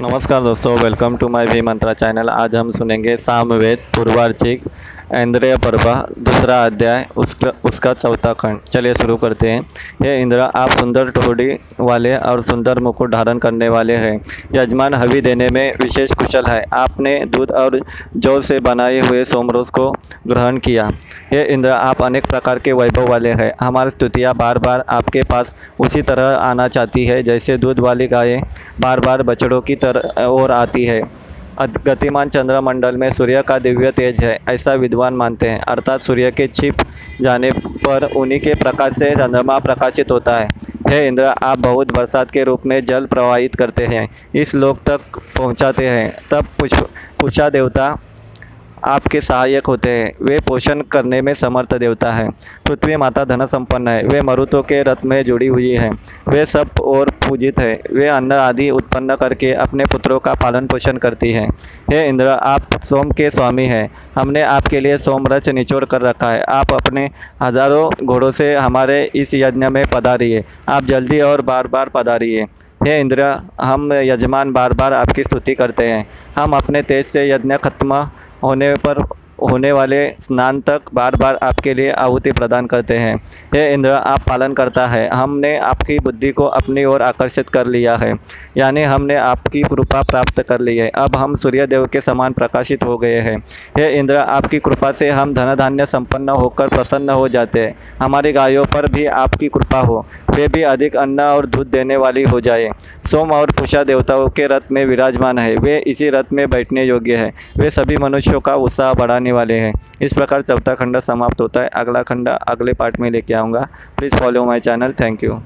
नमस्कार दोस्तों welcome to my भी मंत्रा चैनल आज हम सुनेंगे सामवेद पूर्वार्चिक इंद्रिय पर्वा दूसरा अध्याय, उसका उसका चौथा खंड। चलिए शुरू करते हैं। हे इंद्र, आप सुंदर टोड़ी वाले और सुंदर मुकुट धारण करने वाले हैं। यजमान हवि देने में विशेष कुशल है। आपने दूध और जौ से बनाए हुए सोमरोज को ग्रहण किया। हे इंद्रा, आप अनेक प्रकार के वैभव वाले हैं। हमारी स्तुतियाँ बार बार आपके पास उसी तरह आना चाहती है, जैसे दूध वाली गायें बार बार बछड़ों की तरह और आती है। गतिमान चंद्रमंडल में सूर्य का दिव्य तेज है, ऐसा विद्वान मानते हैं। अर्थात सूर्य के छिप जाने पर उन्हीं के प्रकाश से चंद्रमा प्रकाशित होता है। हे इंद्र, आप बहुत बरसात के रूप में जल प्रवाहित करते हैं, इस लोक तक पहुंचाते हैं। तब पुष्प पूछा देवता आपके सहायक होते हैं। वे पोषण करने में समर्थ देवता है। पृथ्वी माता धन संपन्न है। वे मरुतों के रथ में जुड़ी हुई है। वे सब और पूजित है। वे अन्न आदि उत्पन्न करके अपने पुत्रों का पालन पोषण करती है। हे इंद्र, आप सोम के स्वामी हैं। हमने आपके लिए सोमरच निचोड़ कर रखा है। आप अपने हज़ारों घोड़ों से हमारे इस यज्ञ में पधारिए। आप जल्दी और बार बार पधारिए। हे इंद्र, हम यजमान बार बार आपकी स्तुति करते हैं। हम अपने तेज से यज्ञ खत्म होने पर होने वाले स्नान तक बार बार आपके लिए आहुति प्रदान करते हैं। हे इंद्र, आप पालन करता है। हमने आपकी बुद्धि को अपनी ओर आकर्षित कर लिया है। यानी हमने आपकी कृपा प्राप्त कर ली है। अब हम सूर्य देव के समान प्रकाशित हो गए हैं। हे इंद्र, आपकी कृपा से हम धन धान्य संपन्न होकर प्रसन्न हो जाते हैं। हमारी गायों पर भी आपकी कृपा हो। वे भी अधिक अन्न और दूध देने वाली हो जाए। सोम और पूषा देवताओं के रथ में विराजमान है। वे इसी रथ में बैठने योग्य है। वे सभी मनुष्यों का उत्साह बढ़ाने वाले हैं। इस प्रकार चौथा खंड समाप्त होता है। अगला खंड अगले पार्ट में लेके आऊँगा। Please follow my channel thank you